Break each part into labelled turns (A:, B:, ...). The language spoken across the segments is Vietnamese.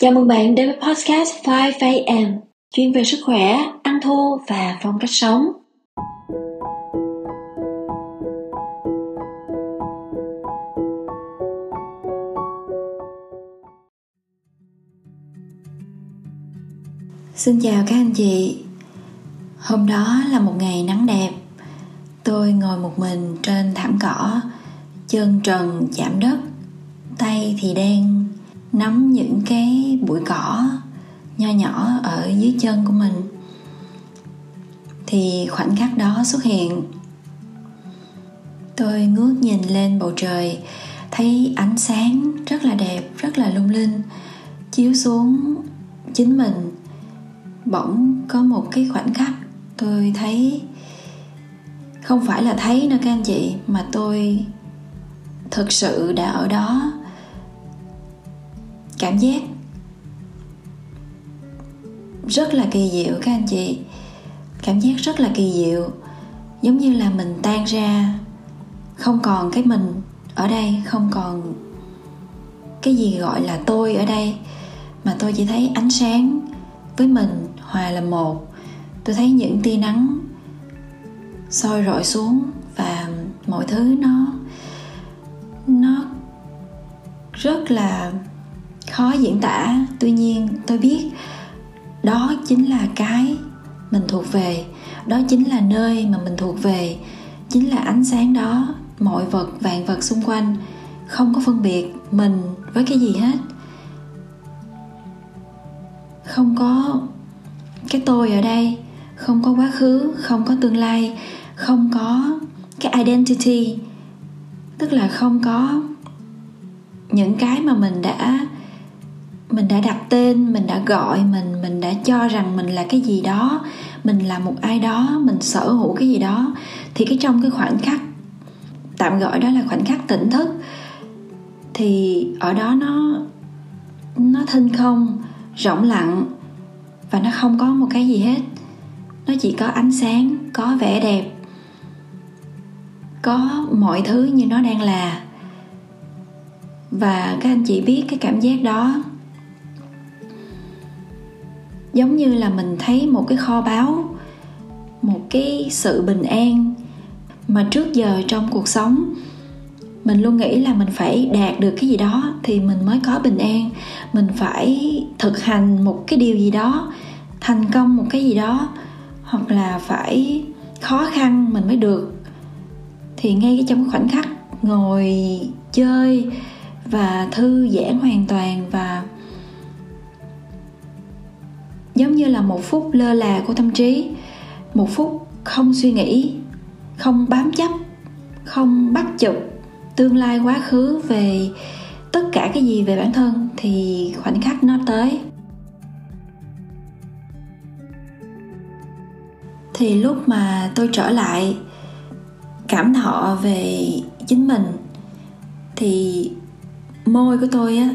A: Chào mừng bạn đến với podcast 5am, chuyên về sức khỏe, ăn thô và phong cách sống. Xin chào các anh chị. Hôm đó là một ngày nắng đẹp. Tôi ngồi một mình trên thảm cỏ, chân trần chạm đất, tay thì đang nắm những cái bụi cỏ nho nhỏ ở dưới chân của mình. Thì khoảnh khắc đó xuất hiện. Tôi ngước nhìn lên bầu trời, thấy ánh sáng rất là đẹp, rất là lung linh, chiếu xuống chính mình. Bỗng có một cái khoảnh khắc tôi thấy, không phải là thấy nữa các anh chị, mà tôi thực sự đã ở đó cảm giác rất là kỳ diệu các anh chị. Cảm giác rất là kỳ diệu, giống như là mình tan ra. Không còn cái mình ở đây, không còn cái gì gọi là tôi ở đây. Mà tôi chỉ thấy ánh sáng với mình, hòa là một. Tôi thấy những tia nắng soi rọi xuống và mọi thứ nó nó rất là khó diễn tả. Tuy nhiên, tôi biết đó chính là cái mình thuộc về. Đó chính là nơi mà mình thuộc về. Chính là ánh sáng đó, mọi vật, vạn vật xung quanh. Không có phân biệt mình với cái gì hết. Không có cái tôi ở đây. Không có quá khứ, không có tương lai. Không có cái identity. Tức là không có những cái mà mình đã mình đã đặt tên, mình đã gọi, mình mình đã cho rằng mình là cái gì đó, mình là một ai đó, mình sở hữu cái gì đó. Thì cái trong cái khoảnh khắc, tạm gọi đó là khoảnh khắc tỉnh thức, thì ở đó nó nó thinh không rộng lặng, và nó không có một cái gì hết. Nó chỉ có ánh sáng, có vẻ đẹp, có mọi thứ như nó đang là. Và các anh chị biết cái cảm giác đó giống như là mình thấy một cái kho báu, một cái sự bình an mà trước giờ trong cuộc sống, mình luôn nghĩ là mình phải đạt được cái gì đó thì mình mới có bình an. Mình phải thực hành một cái điều gì đó, thành công một cái gì đó, hoặc là phải khó khăn mình mới được. Thì ngay cái trong khoảnh khắc ngồi chơi và thư giãn hoàn toàn và giống như là một phút lơ là của tâm trí, một phút không suy nghĩ, không bám chấp, không bắt chụp tương lai quá khứ về tất cả cái gì về bản thân thì khoảnh khắc nó tới. Thì lúc mà tôi trở lại, cảm thọ về chính mình, thì môi của tôi á,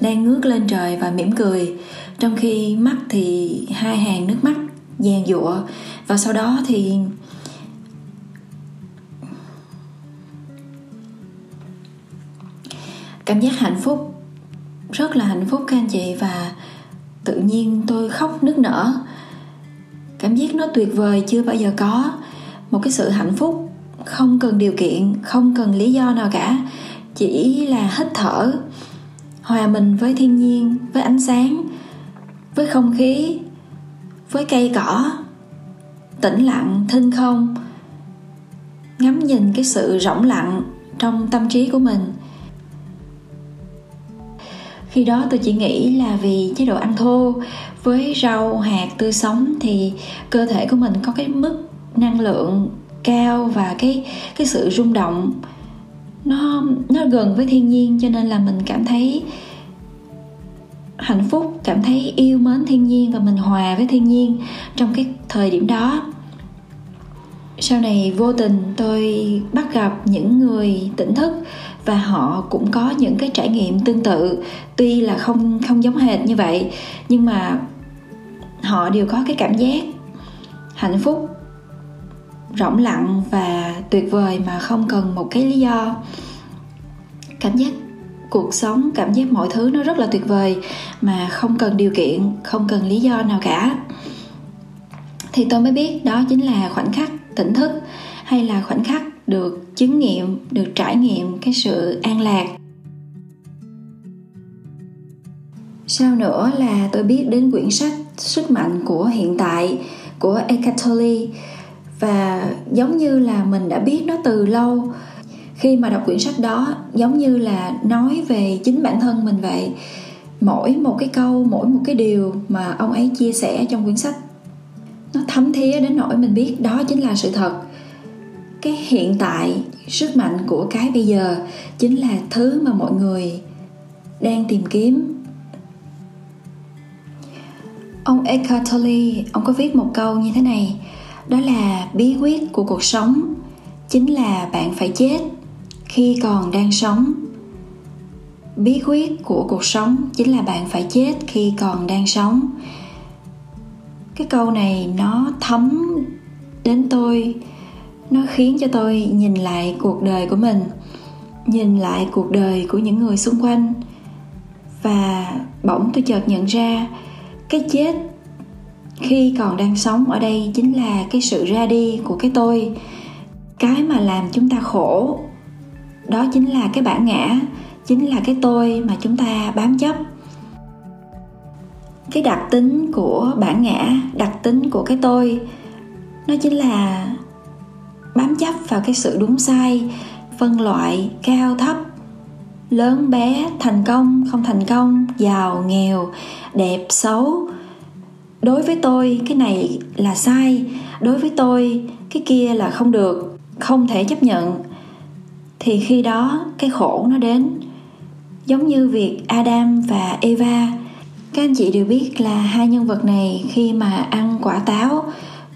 A: đang ngước lên trời và mỉm cười trong khi mắt thì hai hàng nước mắt giàn giụa và sau đó thì cảm giác hạnh phúc, rất là hạnh phúc các anh chị. Và tự nhiên tôi khóc nức nở. Cảm giác nó tuyệt vời chưa bao giờ có. Một cái sự hạnh phúc không cần điều kiện, không cần lý do nào cả. Chỉ là hít thở hòa mình với thiên nhiên, với ánh sáng với không khí, với cây cỏ, tĩnh lặng, thinh không, ngắm nhìn cái sự rỗng lặng trong tâm trí của mình. Khi đó tôi chỉ nghĩ là vì chế độ ăn thô, với rau, hạt, tươi sống thì cơ thể của mình có cái mức năng lượng cao và cái cái sự rung động. Nó nó gần với thiên nhiên cho nên là mình cảm thấy hạnh phúc, cảm thấy yêu mến thiên nhiên và mình hòa với thiên nhiên trong cái thời điểm đó. Sau này vô tình tôi bắt gặp những người tỉnh thức và họ cũng có những cái trải nghiệm tương tự. Tuy là không không giống hệt như vậy, nhưng mà họ đều có cái cảm giác hạnh phúc, rỗng lặng và tuyệt vời mà không cần một cái lý do. Cảm giác cuộc sống, cảm giác mọi thứ nó rất là tuyệt vời mà không cần điều kiện, không cần lý do nào cả. Thì tôi mới biết đó chính là khoảnh khắc tỉnh thức hay là khoảnh khắc được chứng nghiệm, được trải nghiệm cái sự an lạc. Sau nữa là tôi biết đến quyển sách sức mạnh của hiện tại của Eckhart Tolle và giống như là mình đã biết nó từ lâu khi mà đọc quyển sách đó, giống như là nói về chính bản thân mình vậy. Mỗi một cái câu, mỗi một cái điều mà ông ấy chia sẻ trong quyển sách, nó thấm thía đến nỗi mình biết đó chính là sự thật. Cái hiện tại, sức mạnh của cái bây giờ chính là thứ mà mọi người đang tìm kiếm. Ông Eckhart Tolle, ông có viết một câu như thế này, đó là bí quyết của cuộc sống chính là bạn phải chết khi còn đang sống. Bí quyết của cuộc sống chính là bạn phải chết khi còn đang sống. Cái câu này nó thấm đến tôi, nó khiến cho tôi nhìn lại cuộc đời của mình, nhìn lại cuộc đời của những người xung quanh. Và bỗng tôi chợt nhận ra, cái chết khi còn đang sống ở đây chính là cái sự ra đi của cái tôi, cái mà làm chúng ta khổ đó chính là cái bản ngã, chính là cái tôi mà chúng ta bám chấp. Cái đặc tính của bản ngã, đặc tính của cái tôi, nó chính là bám chấp vào cái sự đúng sai, phân loại cao thấp, lớn bé, thành công, không thành công, giàu, nghèo, đẹp, xấu. Đối với tôi, cái này là sai, đối với tôi, cái kia là không được, không thể chấp nhận thì khi đó cái khổ nó đến. Giống như việc adam và eva, các anh chị đều biết là hai nhân vật này khi mà ăn quả táo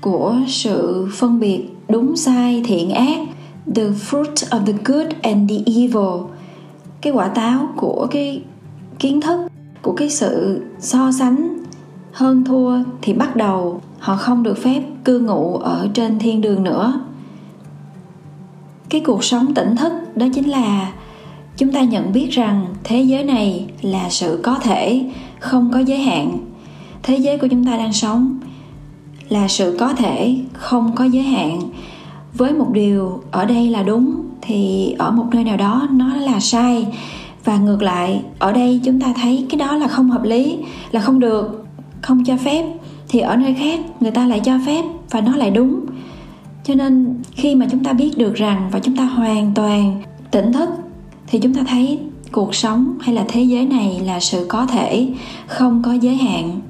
A: của sự phân biệt đúng sai, thiện ác, the fruit of the good and the evil. Cái quả táo của cái kiến thức, của cái sự so sánh hơn thua thì bắt đầu họ không được phép cư ngụ ở trên thiên đường nữa cái cuộc sống tỉnh thức đó chính là chúng ta nhận biết rằng thế giới này là sự có thể, không có giới hạn. Thế giới của chúng ta đang sống là sự có thể, không có giới hạn. Với một điều ở đây là đúng, thì ở một nơi nào đó nó là sai. Và ngược lại, ở đây chúng ta thấy cái đó là không hợp lý, là không được, không cho phép. Thì ở nơi khác người ta lại cho phép và nó lại đúng cho nên khi mà chúng ta biết được rằng và chúng ta hoàn toàn tỉnh thức, thì chúng ta thấy cuộc sống hay là thế giới này là sự có thể, không có giới hạn.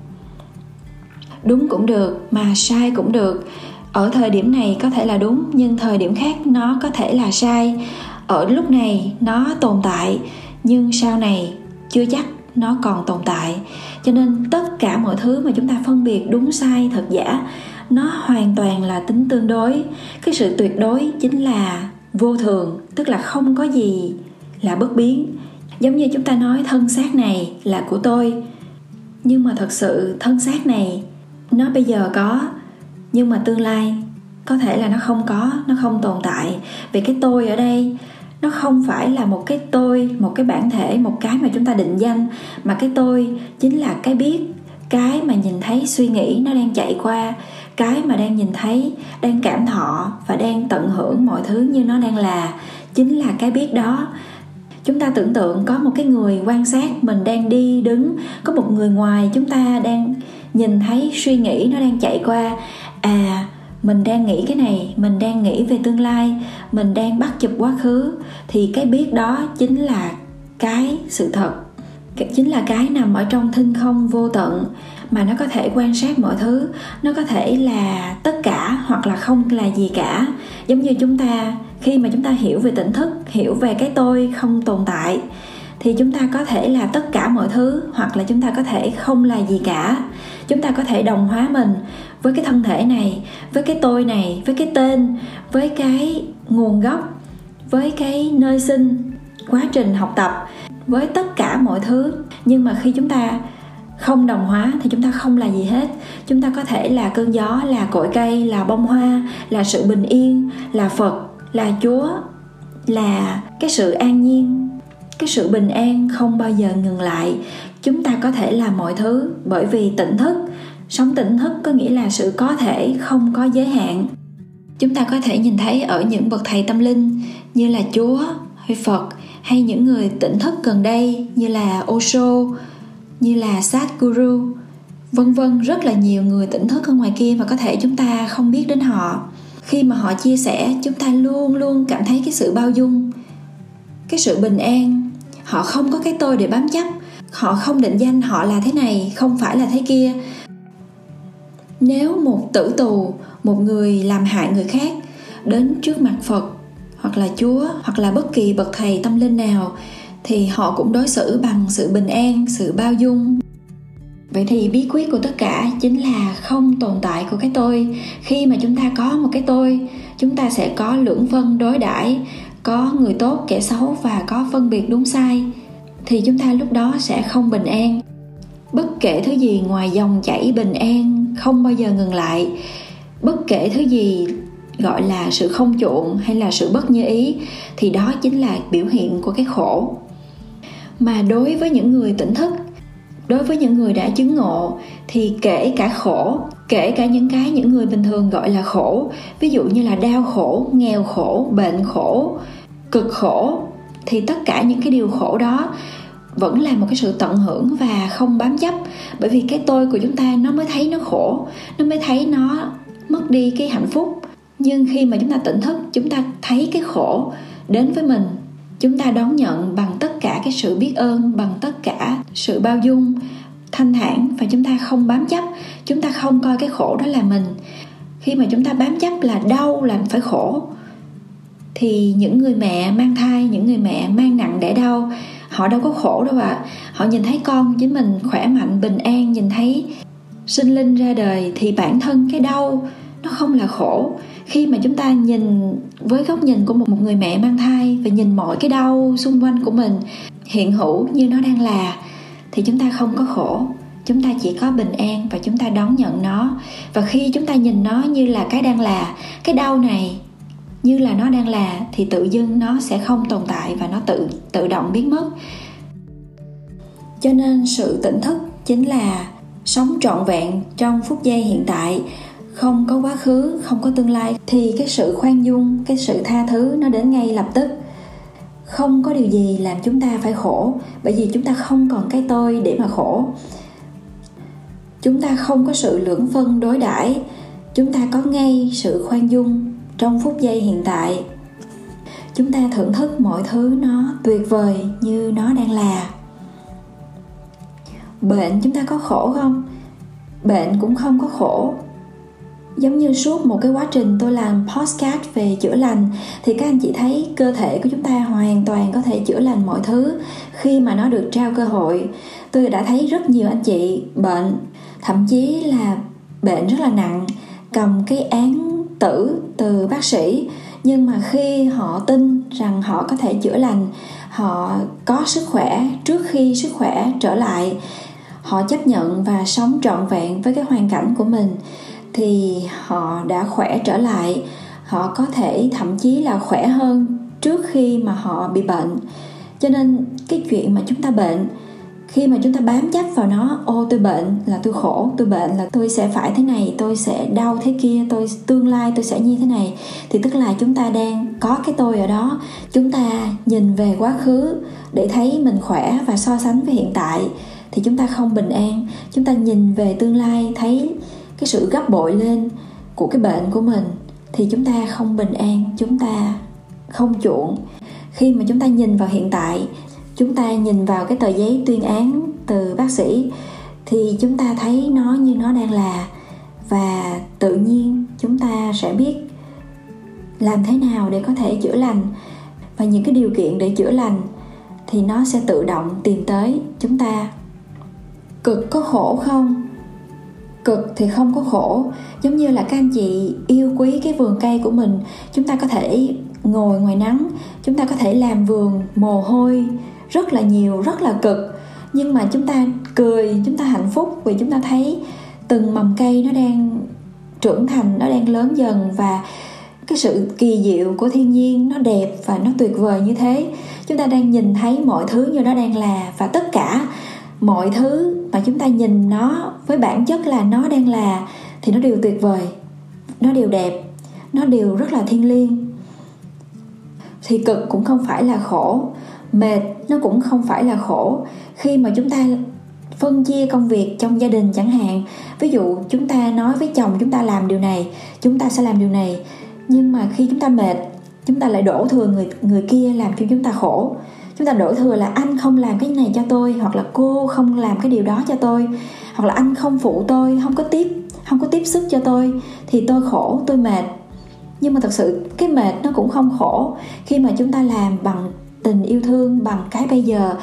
A: Đúng cũng được mà sai cũng được. Ở thời điểm này có thể là đúng, nhưng thời điểm khác nó có thể là sai. Ở lúc này nó tồn tại, nhưng sau này chưa chắc nó còn tồn tại. Cho nên tất cả mọi thứ mà chúng ta phân biệt đúng, sai, thật, giả nó hoàn toàn là tính tương đối. Cái sự tuyệt đối chính là vô thường, tức là không có gì là bất biến. Giống như chúng ta nói thân xác này là của tôi. Nhưng mà thật sự thân xác này, nó bây giờ có. Nhưng mà tương lai, có thể là nó không có, nó không tồn tại. Vì cái tôi ở đây, nó không phải là một cái tôi, một cái bản thể, một cái mà chúng ta định danh. Mà cái tôi chính là cái biết, cái mà nhìn thấy, suy nghĩ nó đang chạy qua cái mà đang nhìn thấy, đang cảm thọ và đang tận hưởng mọi thứ như nó đang là, chính là cái biết đó. Chúng ta tưởng tượng có một cái người quan sát mình đang đi đứng, có một người ngoài chúng ta đang nhìn thấy, suy nghĩ nó đang chạy qua. À mình đang nghĩ cái này, mình đang nghĩ về tương lai, mình đang bắt chụp quá khứ, thì cái biết đó chính là cái sự thật. Chính là cái nằm ở trong thinh không vô tận mà nó có thể quan sát mọi thứ. Nó có thể là tất cả hoặc là không là gì cả. Giống như chúng ta, khi mà chúng ta hiểu về tỉnh thức, hiểu về cái tôi không tồn tại, thì chúng ta có thể là tất cả mọi thứ hoặc là chúng ta có thể không là gì cả. Chúng ta có thể đồng hóa mình với cái thân thể này, với cái tôi này, với cái tên, với cái nguồn gốc, với cái nơi sinh, quá trình học tập, với tất cả mọi thứ. Nhưng mà khi chúng ta không đồng hóa thì chúng ta không là gì hết. Chúng ta có thể là cơn gió, là cội cây, là bông hoa, là sự bình yên, là phật, là chúa, là cái sự an nhiên, cái sự bình an không bao giờ ngừng lại. Chúng ta có thể làm mọi thứ bởi vì tỉnh thức. Sống tỉnh thức có nghĩa là sự có thể, không có giới hạn. Chúng ta có thể nhìn thấy ở những bậc thầy tâm linh như là chúa hay phật hay những người tỉnh thức gần đây như là osho như là Sadhguru. Vân vân, rất là nhiều người tỉnh thức ở ngoài kia mà có thể chúng ta không biết đến họ. Khi mà họ chia sẻ, chúng ta luôn luôn cảm thấy cái sự bao dung, cái sự bình an. Họ không có cái tôi để bám chấp. Họ không định danh họ là thế này, không phải là thế kia. Nếu một tử tù, một người làm hại người khác, đến trước mặt phật, hoặc là chúa, hoặc là bất kỳ bậc thầy tâm linh nào thì họ cũng đối xử bằng sự bình an, sự bao dung. Vậy thì bí quyết của tất cả chính là không tồn tại của cái tôi. Khi mà chúng ta có một cái tôi, chúng ta sẽ có lưỡng phân đối đãi, có người tốt, kẻ xấu và có phân biệt đúng sai, thì chúng ta lúc đó sẽ không bình an. Bất kể thứ gì ngoài dòng chảy bình an không bao giờ ngừng lại, bất kể thứ gì gọi là sự không chuộng hay là sự bất như ý, thì đó chính là biểu hiện của cái khổ mà đối với những người tỉnh thức, đối với những người đã chứng ngộ, thì kể cả khổ, kể cả những cái những người bình thường gọi là khổ, ví dụ như là đau khổ, nghèo khổ, bệnh khổ, cực khổ, thì tất cả những cái điều khổ đó vẫn là một cái sự tận hưởng và không bám chấp. Bởi vì cái tôi của chúng ta nó mới thấy nó khổ, nó mới thấy nó mất đi cái hạnh phúc. Nhưng khi mà chúng ta tỉnh thức, chúng ta thấy cái khổ đến với mình, chúng ta đón nhận bằng cái sự biết ơn bằng tất cả sự bao dung thanh thản và chúng ta không bám chấp. Chúng ta không coi cái khổ đó là mình. Khi mà chúng ta bám chấp là đau là phải khổ. Thì những người mẹ mang thai những người mẹ mang nặng đẻ đau họ đâu có khổ đâu ạ. À. họ nhìn thấy con chính mình khỏe mạnh bình an nhìn thấy sinh linh ra đời thì bản thân cái đau nó không là khổ. Khi mà chúng ta nhìn với góc nhìn của một, một người mẹ mang thai và nhìn mọi cái đau xung quanh của mình hiện hữu như nó đang là, thì chúng ta không có khổ. Chúng ta chỉ có bình an và chúng ta đón nhận nó. Và khi chúng ta nhìn nó như là cái đang là, cái đau này như là nó đang là, thì tự dưng nó sẽ không tồn tại và nó tự tự động biến mất. Cho nên sự tỉnh thức chính là sống trọn vẹn trong phút giây hiện tại, không có quá khứ, không có tương lai, thì cái sự khoan dung, cái sự tha thứ nó đến ngay lập tức không có điều gì làm chúng ta phải khổ, bởi vì chúng ta không còn cái tôi để mà khổ. Chúng ta không có sự lưỡng phân đối đãi, chúng ta có ngay sự khoan dung trong phút giây hiện tại. Chúng ta thưởng thức mọi thứ nó tuyệt vời như nó đang là. Bệnh chúng ta có khổ không? Bệnh cũng không có khổ giống như suốt một cái quá trình tôi làm postcard về chữa lành, thì các anh chị thấy cơ thể của chúng ta hoàn toàn có thể chữa lành mọi thứ khi mà nó được trao cơ hội. Tôi đã thấy rất nhiều anh chị bệnh, thậm chí là bệnh rất là nặng, cầm cái án tử từ bác sĩ. Nhưng mà khi họ tin rằng họ có thể chữa lành, họ có sức khỏe, trước khi sức khỏe trở lại, họ chấp nhận và sống trọn vẹn với cái hoàn cảnh của mình thì họ đã khỏe trở lại. Họ có thể thậm chí là khỏe hơn trước khi mà họ bị bệnh. Cho nên cái chuyện mà chúng ta bệnh, khi mà chúng ta bám chấp vào nó, ô, tôi bệnh là tôi khổ, tôi bệnh là tôi sẽ phải thế này, tôi sẽ đau thế kia, tôi tương lai tôi sẽ như thế này. Thì tức là chúng ta đang có cái tôi ở đó. Chúng ta nhìn về quá khứ để thấy mình khỏe và so sánh với hiện tại thì chúng ta không bình an. Chúng ta nhìn về tương lai, thấy cái sự gấp bội lên của cái bệnh của mình thì chúng ta không bình an, chúng ta không chuộng. Khi mà chúng ta nhìn vào hiện tại, chúng ta nhìn vào cái tờ giấy tuyên án từ bác sĩ thì chúng ta thấy nó như nó đang là và tự nhiên chúng ta sẽ biết làm thế nào để có thể chữa lành. Và những cái điều kiện để chữa lành thì nó sẽ tự động tìm tới chúng ta. Cực có khổ không? Cực thì không có khổ. Giống như là các anh chị yêu quý cái vườn cây của mình, chúng ta có thể ngồi ngoài nắng, chúng ta có thể làm vườn mồ hôi rất là nhiều, rất là cực. Nhưng mà chúng ta cười, chúng ta hạnh phúc vì chúng ta thấy từng mầm cây nó đang trưởng thành, nó đang lớn dần và cái sự kỳ diệu của thiên nhiên nó đẹp và nó tuyệt vời như thế. Chúng ta đang nhìn thấy mọi thứ như nó đang là và tất cả mọi thứ mà chúng ta nhìn nó với bản chất là nó đang là thì nó đều tuyệt vời, nó đều đẹp, nó đều rất là thiêng liêng. Thì cực cũng không phải là khổ, mệt nó cũng không phải là khổ. Khi mà chúng ta phân chia công việc trong gia đình chẳng hạn, ví dụ chúng ta nói với chồng chúng ta làm điều này, chúng ta sẽ làm điều này, nhưng mà khi chúng ta mệt, chúng ta lại đổ thừa người người kia làm cho chúng ta khổ chúng ta đổ thừa là anh không làm cái này cho tôi, hoặc là cô không làm cái điều đó cho tôi, hoặc là anh không phụ tôi, không có tiếp, không có tiếp sức cho tôi, thì tôi khổ, tôi mệt. Nhưng mà thật sự, cái mệt nó cũng không khổ khi mà chúng ta làm bằng tình yêu thương, bằng cái bây giờ.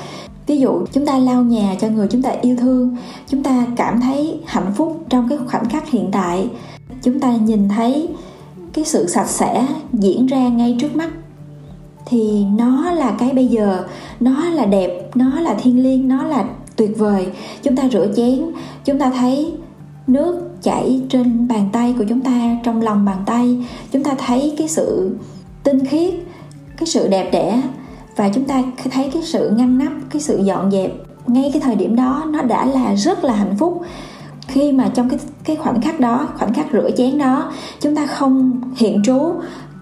A: Ví dụ, chúng ta lau nhà cho người chúng ta yêu thương, chúng ta cảm thấy hạnh phúc trong cái khoảnh khắc hiện tại. Chúng ta nhìn thấy cái sự sạch sẽ diễn ra ngay trước mắt thì nó là cái bây giờ, nó là đẹp, nó là thiên liêng, nó là tuyệt vời. Chúng ta rửa chén, chúng ta thấy nước chảy trên bàn tay của chúng ta, trong lòng bàn tay. Chúng ta thấy cái sự tinh khiết, cái sự đẹp đẽ, và chúng ta thấy cái sự ngăn nắp, cái sự dọn dẹp. Ngay cái thời điểm đó, nó đã là rất là hạnh phúc. Khi mà trong cái cái khoảnh khắc đó, khoảnh khắc rửa chén đó, chúng ta không hiện trú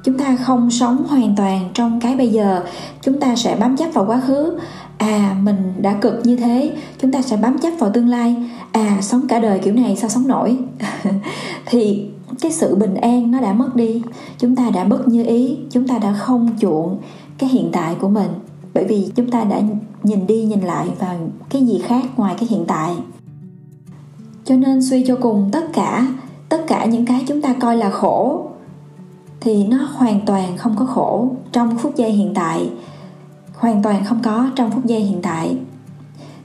A: chúng ta không sống hoàn toàn trong cái bây giờ. Chúng ta sẽ bám chấp vào quá khứ. À mình đã cực như thế. Chúng ta sẽ bám chấp vào tương lai. À sống cả đời kiểu này sao sống nổi? Thì cái sự bình an nó đã mất đi. Chúng ta đã bất như ý. Chúng ta đã không chuộng cái hiện tại của mình. Bởi vì chúng ta đã nhìn đi nhìn lại vào cái gì khác ngoài cái hiện tại. Cho nên suy cho cùng, tất cả tất cả những cái chúng ta coi là khổ thì nó hoàn toàn không có khổ trong phút giây hiện tại. Hoàn toàn không có trong phút giây hiện tại.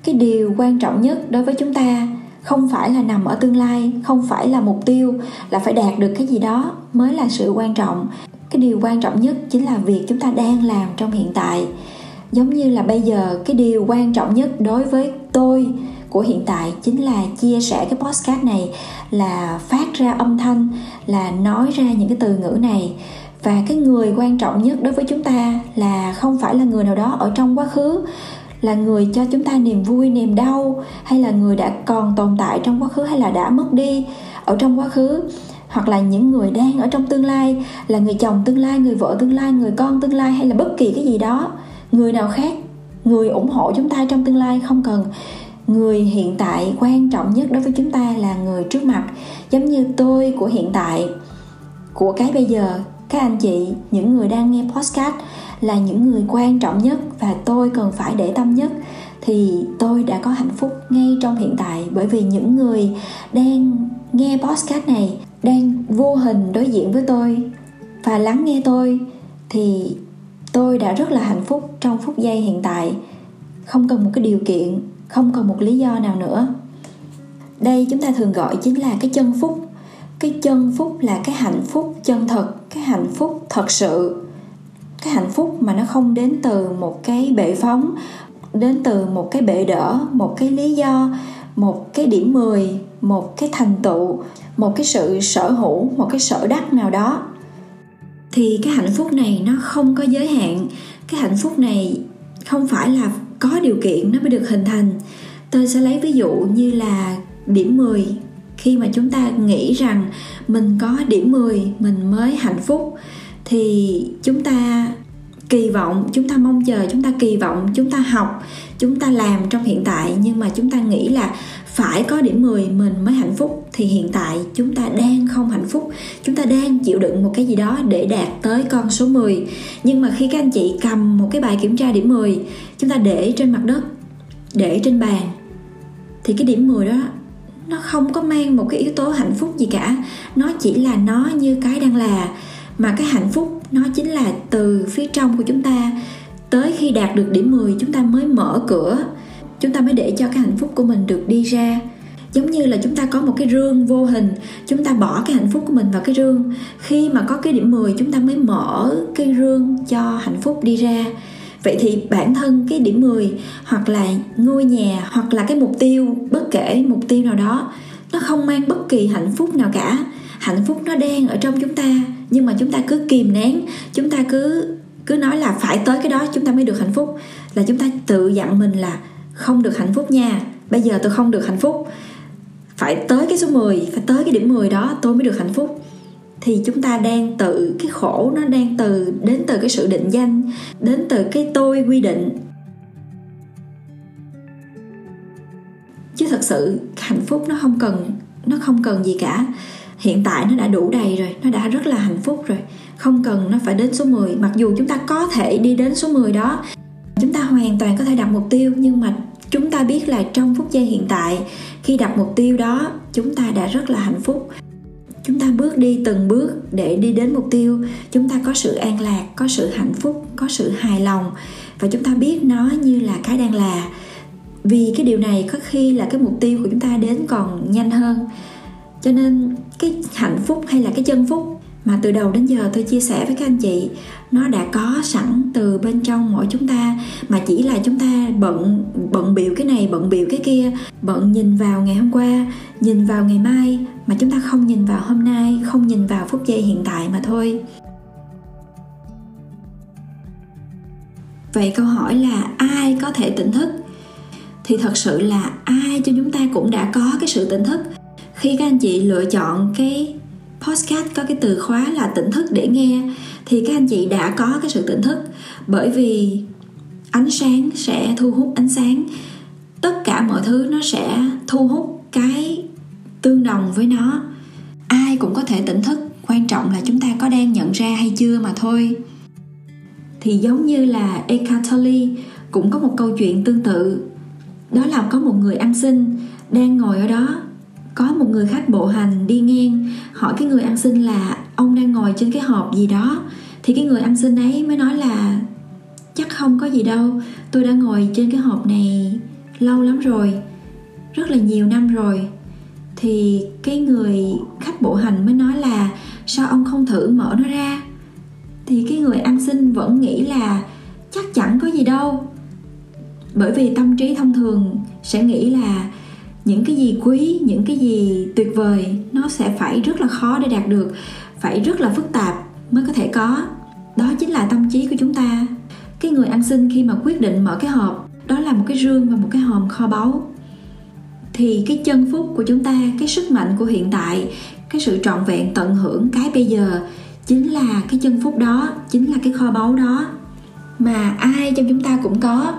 A: Cái điều quan trọng nhất đối với chúng ta không phải là nằm ở tương lai, không phải là mục tiêu, là phải đạt được cái gì đó mới là sự quan trọng. Cái điều quan trọng nhất chính là việc chúng ta đang làm trong hiện tại. Giống như là bây giờ, cái điều quan trọng nhất đối với tôi của hiện tại chính là chia sẻ cái podcast này là phát ra âm thanh, là nói ra những cái từ ngữ này. Và cái người quan trọng nhất đối với chúng ta là không phải là người nào đó ở trong quá khứ, là người cho chúng ta niềm vui, niềm đau, hay là người đã còn tồn tại trong quá khứ hay là đã mất đi ở trong quá khứ, hoặc là những người đang ở trong tương lai, là người chồng tương lai, người vợ tương lai, người con tương lai, hay là bất kỳ cái gì đó. Người nào khác, người ủng hộ chúng ta trong tương lai không cần người hiện tại quan trọng nhất đối với chúng ta là người trước mặt, giống như tôi của hiện tại, của cái bây giờ. Các anh chị, những người đang nghe podcast là những người quan trọng nhất và tôi cần phải để tâm nhất. Thì tôi đã có hạnh phúc ngay trong hiện tại bởi vì những người đang nghe podcast này đang vô hình đối diện với tôi và lắng nghe tôi thì tôi đã rất là hạnh phúc trong phút giây hiện tại. Không cần một cái điều kiện không còn một lý do nào nữa. Đây chúng ta thường gọi chính là cái chân phúc. Cái chân phúc là cái hạnh phúc chân thật, cái hạnh phúc thật sự. Cái hạnh phúc mà nó không đến từ một cái bệ phóng, đến từ một cái bệ đỡ, một cái lý do, một cái điểm 10 một cái thành tựu, một cái sự sở hữu, một cái sở đắc nào đó. Thì cái hạnh phúc này nó không có giới hạn. Cái hạnh phúc này không phải là có điều kiện nó mới được hình thành. Tôi sẽ lấy ví dụ như là điểm 10 khi mà chúng ta nghĩ rằng mình có điểm 10 mình mới hạnh phúc, thì chúng ta kỳ vọng, chúng ta mong chờ, chúng ta kỳ vọng, chúng ta học, chúng ta làm trong hiện tại. Nhưng mà chúng ta nghĩ là phải có điểm 10 mình mới hạnh phúc. Thì hiện tại chúng ta đang không hạnh phúc. Chúng ta đang chịu đựng một cái gì đó để đạt tới con số 10 nhưng mà khi các anh chị cầm một cái bài kiểm tra điểm 10 chúng ta để trên mặt đất, để trên bàn, thì cái điểm 10 đó, nó không có mang một cái yếu tố hạnh phúc gì cả. Nó chỉ là nó như cái đang là. Mà cái hạnh phúc nó chính là từ phía trong của chúng ta. Tới khi đạt được điểm 10 chúng ta mới mở cửa chúng ta mới để cho cái hạnh phúc của mình được đi ra. Giống như là chúng ta có một cái rương vô hình, chúng ta bỏ cái hạnh phúc của mình vào cái rương. Khi mà có cái điểm 10 chúng ta mới mở cái rương cho hạnh phúc đi ra. Vậy thì bản thân cái điểm 10 hoặc là ngôi nhà, hoặc là cái mục tiêu, bất kể mục tiêu nào đó, nó không mang bất kỳ hạnh phúc nào cả. Hạnh phúc nó đang ở trong chúng ta, nhưng mà chúng ta cứ kìm nén, chúng ta cứ cứ nói là phải tới cái đó chúng ta mới được hạnh phúc. Là chúng ta tự dặn mình là không được hạnh phúc nha. Bây giờ tôi không được hạnh phúc. Phải tới cái số 10 phải tới cái điểm 10 đó tôi mới được hạnh phúc. Thì chúng ta đang tự cái khổ nó đang từ, đến từ cái sự định danh, đến từ cái tôi quy định. Chứ thật sự, hạnh phúc nó không cần, nó không cần gì cả. Hiện tại nó đã đủ đầy rồi, nó đã rất là hạnh phúc rồi. Không cần nó phải đến số 10 mặc dù chúng ta có thể đi đến số 10 đó chúng ta hoàn toàn có thể đặt mục tiêu, nhưng mà chúng ta biết là trong phút giây hiện tại, khi đặt mục tiêu đó, chúng ta đã rất là hạnh phúc. Chúng ta bước đi từng bước để đi đến mục tiêu. Chúng ta có sự an lạc, có sự hạnh phúc, có sự hài lòng. Và chúng ta biết nó như là cái đang là. Vì cái điều này có khi là cái mục tiêu của chúng ta đến còn nhanh hơn. Cho nên cái hạnh phúc hay là cái chân phúc mà từ đầu đến giờ tôi chia sẻ với các anh chị, nó đã có sẵn từ bên trong mỗi chúng ta, mà chỉ là chúng ta bận bận biểu cái này, bận biểu cái kia, bận nhìn vào ngày hôm qua, nhìn vào ngày mai, mà chúng ta không nhìn vào hôm nay, không nhìn vào phút giây hiện tại mà thôi. Vậy câu hỏi là ai có thể tỉnh thức? Thì thật sự là ai cho chúng ta cũng đã có cái sự tỉnh thức. Khi các anh chị lựa chọn cái podcast có cái từ khóa là tỉnh thức để nghe. Thì các anh chị đã có cái sự tỉnh thức. Bởi vì ánh sáng sẽ thu hút ánh sáng. Tất cả mọi thứ nó sẽ thu hút cái tương đồng với nó. Ai cũng có thể tỉnh thức. Quan trọng là chúng ta có đang nhận ra hay chưa mà thôi. Thì giống như là Eckhart Tolle cũng có một câu chuyện tương tự. Đó là có một người ăn xin đang ngồi ở đó có một người khách bộ hành đi ngang, hỏi cái người ăn xin là, ông đang ngồi trên cái hộp gì đó? Thì cái người ăn xin ấy mới nói là, chắc không có gì đâu, tôi đã ngồi trên cái hộp này lâu lắm rồi, rất là nhiều năm rồi. Thì cái người khách bộ hành mới nói là, sao ông không thử mở nó ra? Thì cái người ăn xin vẫn nghĩ là, chắc chẳng có gì đâu. Bởi vì tâm trí thông thường sẽ nghĩ là những cái gì quý, những cái gì tuyệt vời, nó sẽ phải rất là khó để đạt được, phải rất là phức tạp mới có thể có. Đó chính là tâm trí của chúng ta. Cái người ăn xin khi mà quyết định mở cái hộp, đó là một cái rương và một cái hòm kho báu. Thì cái chân phúc của chúng ta, cái sức mạnh của hiện tại, cái sự trọn vẹn, tận hưởng cái bây giờ chính là cái chân phúc đó, chính là cái kho báu đó. Mà ai trong chúng ta cũng có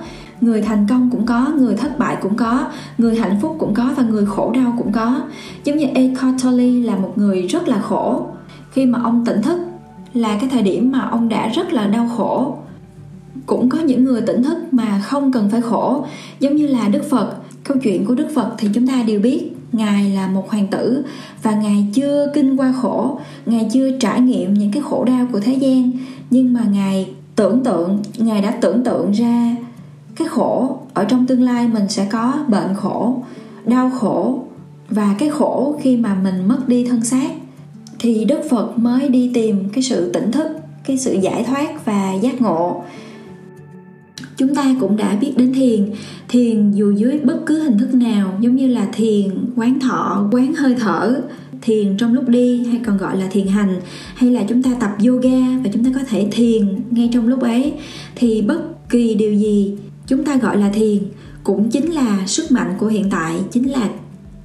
A: người thành công cũng có, người thất bại cũng có, người hạnh phúc cũng có và người khổ đau cũng có. Giống như Eckhart Tolle là một người rất là khổ. Khi mà ông tỉnh thức là cái thời điểm mà ông đã rất là đau khổ. Cũng có những người tỉnh thức mà không cần phải khổ. Giống như là đức phật. Câu chuyện của đức phật thì chúng ta đều biết. Ngài là một hoàng tử và ngài chưa kinh qua khổ. Ngài chưa trải nghiệm những cái khổ đau của thế gian. Nhưng mà ngài tưởng tượng, ngài đã tưởng tượng ra cái khổ ở trong tương lai mình sẽ có bệnh khổ, đau khổ. Và cái khổ khi mà mình mất đi thân xác thì đức phật mới đi tìm cái sự tỉnh thức, cái sự giải thoát và giác ngộ. Chúng ta cũng đã biết đến thiền. Thiền dù dưới bất cứ hình thức nào, giống như là thiền quán thọ, quán hơi thở, thiền trong lúc đi, hay còn gọi là thiền hành, hay là chúng ta tập yoga và chúng ta có thể thiền ngay trong lúc ấy, thì bất kỳ điều gì chúng ta gọi là thiền, cũng chính là sức mạnh của hiện tại, chính là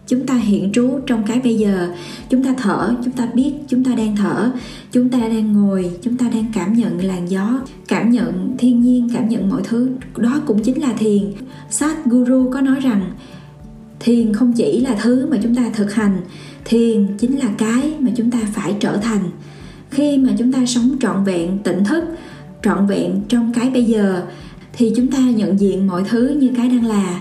A: chúng ta hiện trú trong cái bây giờ. Chúng ta thở, chúng ta biết chúng ta đang thở, chúng ta đang ngồi, chúng ta đang cảm nhận làn gió, cảm nhận thiên nhiên, cảm nhận mọi thứ. Đó cũng chính là thiền. Sát guru có nói rằng, thiền không chỉ là thứ mà chúng ta thực hành, thiền chính là cái mà chúng ta phải trở thành. Khi mà chúng ta sống trọn vẹn, tỉnh thức, trọn vẹn trong cái bây giờ thì chúng ta nhận diện mọi thứ như cái đang là.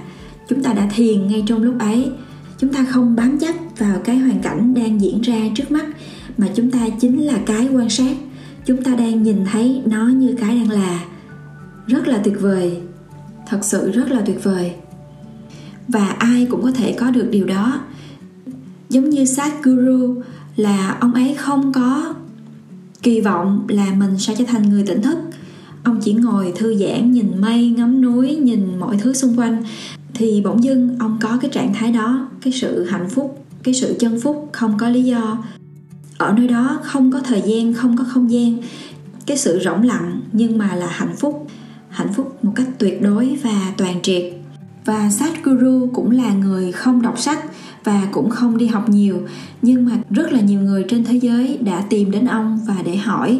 A: Chúng ta đã thiền ngay trong lúc ấy. Chúng ta không bám chấp vào cái hoàn cảnh đang diễn ra trước mắt, mà chúng ta chính là cái quan sát. Chúng ta đang nhìn thấy nó như cái đang là. Rất là tuyệt vời. Thật sự rất là tuyệt vời. Và ai cũng có thể có được điều đó. Giống như Sadhguru là ông ấy không có kỳ vọng là mình sẽ trở thành người tỉnh thức ông chỉ ngồi thư giãn, nhìn mây, ngắm núi, nhìn mọi thứ xung quanh. Thì bỗng dưng, ông có cái trạng thái đó, cái sự hạnh phúc, cái sự chân phúc, không có lý do. Ở nơi đó không có thời gian, không có không gian. Cái sự rỗng lặng, nhưng mà là hạnh phúc. Hạnh phúc một cách tuyệt đối và toàn triệt. Và Sadhguru cũng là người không đọc sách và cũng không đi học nhiều. Nhưng mà rất là nhiều người trên thế giới đã tìm đến ông và để hỏi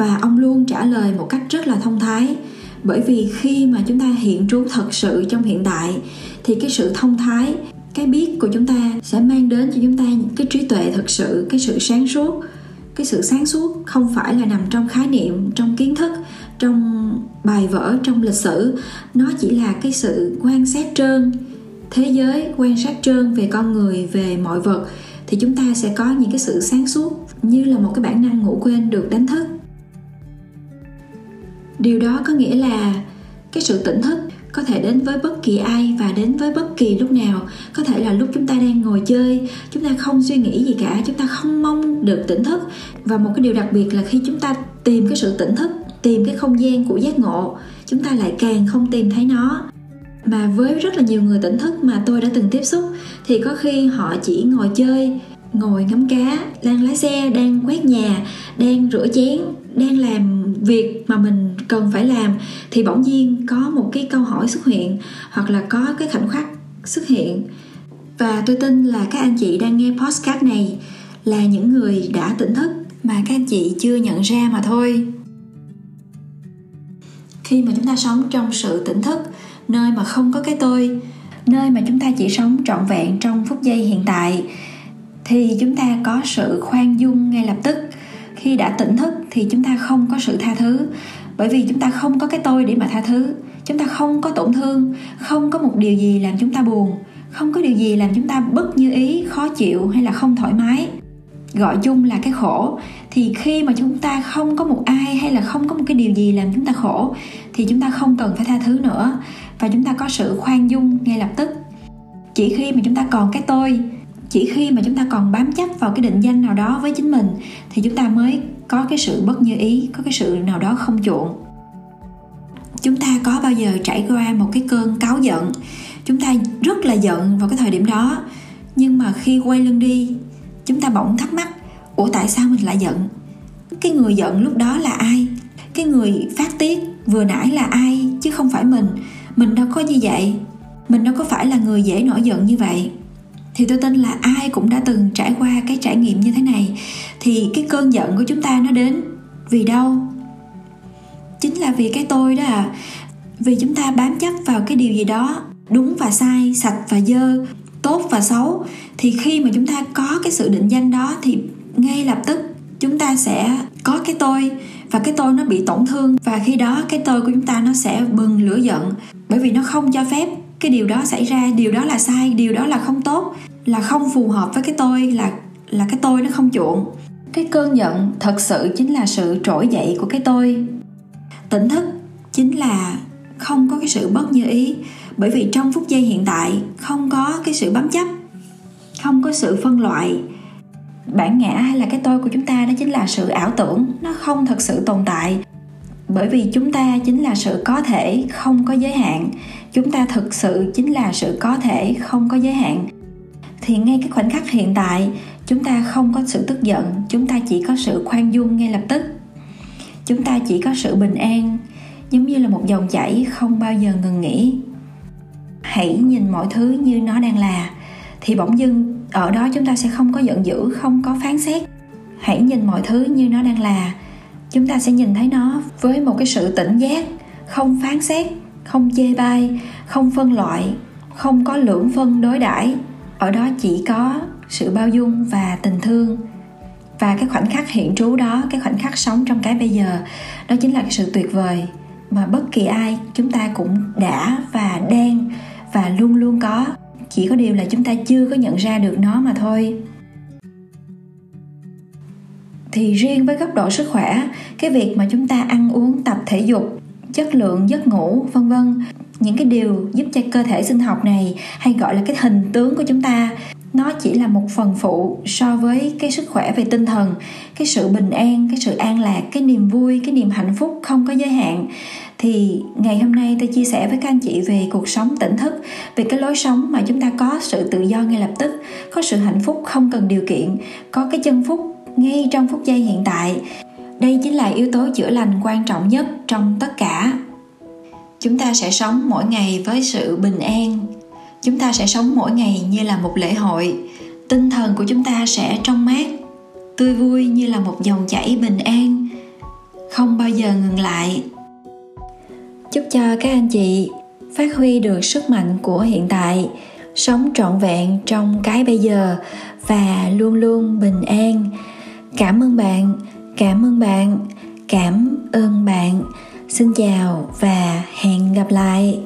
A: và ông luôn trả lời một cách rất là thông thái. Bởi vì khi mà chúng ta hiện trú thật sự trong hiện tại, thì cái sự thông thái, cái biết của chúng ta sẽ mang đến cho chúng ta cái trí tuệ thật sự, cái sự sáng suốt. Cái sự sáng suốt không phải là nằm trong khái niệm, trong kiến thức, trong bài vở, trong lịch sử. Nó chỉ là cái sự quan sát trơn, thế giới quan sát trơn về con người, về mọi vật. Thì chúng ta sẽ có những cái sự sáng suốt như là một cái bản năng ngủ quên được đánh thức điều đó có nghĩa là cái sự tỉnh thức có thể đến với bất kỳ ai và đến với bất kỳ lúc nào. Có thể là lúc chúng ta đang ngồi chơi, chúng ta không suy nghĩ gì cả, chúng ta không mong được tỉnh thức. Và một cái điều đặc biệt là khi chúng ta tìm cái sự tỉnh thức, tìm cái không gian của giác ngộ, chúng ta lại càng không tìm thấy nó. Mà với rất là nhiều người tỉnh thức mà tôi đã từng tiếp xúc, thì có khi họ chỉ ngồi chơi, ngồi ngắm cá, đang lái xe, đang quét nhà, đang rửa chén đang làm việc mà mình cần phải làm, thì bỗng nhiên có một cái câu hỏi xuất hiện, hoặc là có cái khoảnh khắc xuất hiện. Và tôi tin là các anh chị đang nghe podcast này là những người đã tỉnh thức mà các anh chị chưa nhận ra mà thôi. Khi mà chúng ta sống trong sự tỉnh thức, nơi mà không có cái tôi, nơi mà chúng ta chỉ sống trọn vẹn trong phút giây hiện tại, thì chúng ta có sự khoan dung ngay lập tức khi đã tỉnh thức thì chúng ta không có sự tha thứ. Bởi vì chúng ta không có cái tôi để mà tha thứ. Chúng ta không có tổn thương, không có một điều gì làm chúng ta buồn, không có điều gì làm chúng ta bất như ý, khó chịu hay là không thoải mái. Gọi chung là cái khổ. Thì khi mà chúng ta không có một ai hay là không có một cái điều gì làm chúng ta khổ, thì chúng ta không cần phải tha thứ nữa. Và chúng ta có sự khoan dung ngay lập tức. Chỉ khi mà chúng ta còn cái tôi chỉ khi mà chúng ta còn bám chấp vào cái định danh nào đó với chính mình, thì chúng ta mới có cái sự bất như ý, có cái sự nào đó không chuộng. Chúng ta có bao giờ trải qua một cái cơn cáu giận? Chúng ta rất là giận vào cái thời điểm đó, nhưng mà khi quay lưng đi, chúng ta bỗng thắc mắc, ủa, tại sao mình lại giận? Cái người giận lúc đó là ai? Cái người phát tiết vừa nãy là ai? Chứ không phải mình. Mình đâu có như vậy. Mình đâu có phải là người dễ nổi giận như vậy thì tôi tin là ai cũng đã từng trải qua cái trải nghiệm như thế này. Thì cái cơn giận của chúng ta nó đến vì đâu? Chính là vì cái tôi đó à vì chúng ta bám chấp vào cái điều gì đó đúng và sai, sạch và dơ, tốt và xấu. Thì khi mà chúng ta có cái sự định danh đó thì ngay lập tức chúng ta sẽ có cái tôi và cái tôi nó bị tổn thương. Và khi đó cái tôi của chúng ta nó sẽ bừng lửa giận bởi vì nó không cho phép cái điều đó xảy ra, điều đó là sai, điều đó là không tốt, là không phù hợp với cái tôi, là là cái tôi nó không chuộng. Cái cơn giận thật sự chính là sự trỗi dậy của cái tôi. Tỉnh thức chính là không có cái sự bất như ý, bởi vì trong phút giây hiện tại không có cái sự bám chấp, không có sự phân loại. Bản ngã hay là cái tôi của chúng ta đó chính là sự ảo tưởng, nó không thật sự tồn tại. Bởi vì chúng ta chính là sự có thể, không có giới hạn chúng ta thực sự chính là sự có thể, không có giới hạn. Thì ngay cái khoảnh khắc hiện tại, chúng ta không có sự tức giận, chúng ta chỉ có sự khoan dung ngay lập tức. Chúng ta chỉ có sự bình an, giống như là một dòng chảy không bao giờ ngừng nghỉ. Hãy nhìn mọi thứ như nó đang là, thì bỗng dưng ở đó chúng ta sẽ không có giận dữ, không có phán xét. Hãy nhìn mọi thứ như nó đang là, chúng ta sẽ nhìn thấy nó với một cái sự tỉnh giác, không phán xét không chê bai, không phân loại, không có lưỡng phân đối đãi. Ở đó chỉ có sự bao dung và tình thương. Và cái khoảnh khắc hiện trú đó, cái khoảnh khắc sống trong cái bây giờ, đó chính là cái sự tuyệt vời mà bất kỳ ai chúng ta cũng đã và đang và luôn luôn có. Chỉ có điều là chúng ta chưa có nhận ra được nó mà thôi. Thì riêng với góc độ sức khỏe, cái việc mà chúng ta ăn uống tập thể dục chất lượng, giấc ngủ, vân vân. Những cái điều giúp cho cơ thể sinh học này hay gọi là cái hình tướng của chúng ta, nó chỉ là một phần phụ so với cái sức khỏe về tinh thần, cái sự bình an, cái sự an lạc, cái niềm vui, cái niềm hạnh phúc không có giới hạn. Thì ngày hôm nay tôi chia sẻ với các anh chị về cuộc sống tỉnh thức, về cái lối sống mà chúng ta có sự tự do ngay lập tức, có sự hạnh phúc không cần điều kiện, có cái chân phúc ngay trong phút giây hiện tại đây chính là yếu tố chữa lành quan trọng nhất trong tất cả. Chúng ta sẽ sống mỗi ngày với sự bình an. Chúng ta sẽ sống mỗi ngày như là một lễ hội. Tinh thần của chúng ta sẽ trong mát, tươi vui như là một dòng chảy bình an, không bao giờ ngừng lại. Chúc cho các anh chị phát huy được sức mạnh của hiện tại, sống trọn vẹn trong cái bây giờ và luôn luôn bình an. Cảm ơn bạn cảm ơn bạn. Cảm ơn bạn. Xin chào và hẹn gặp lại.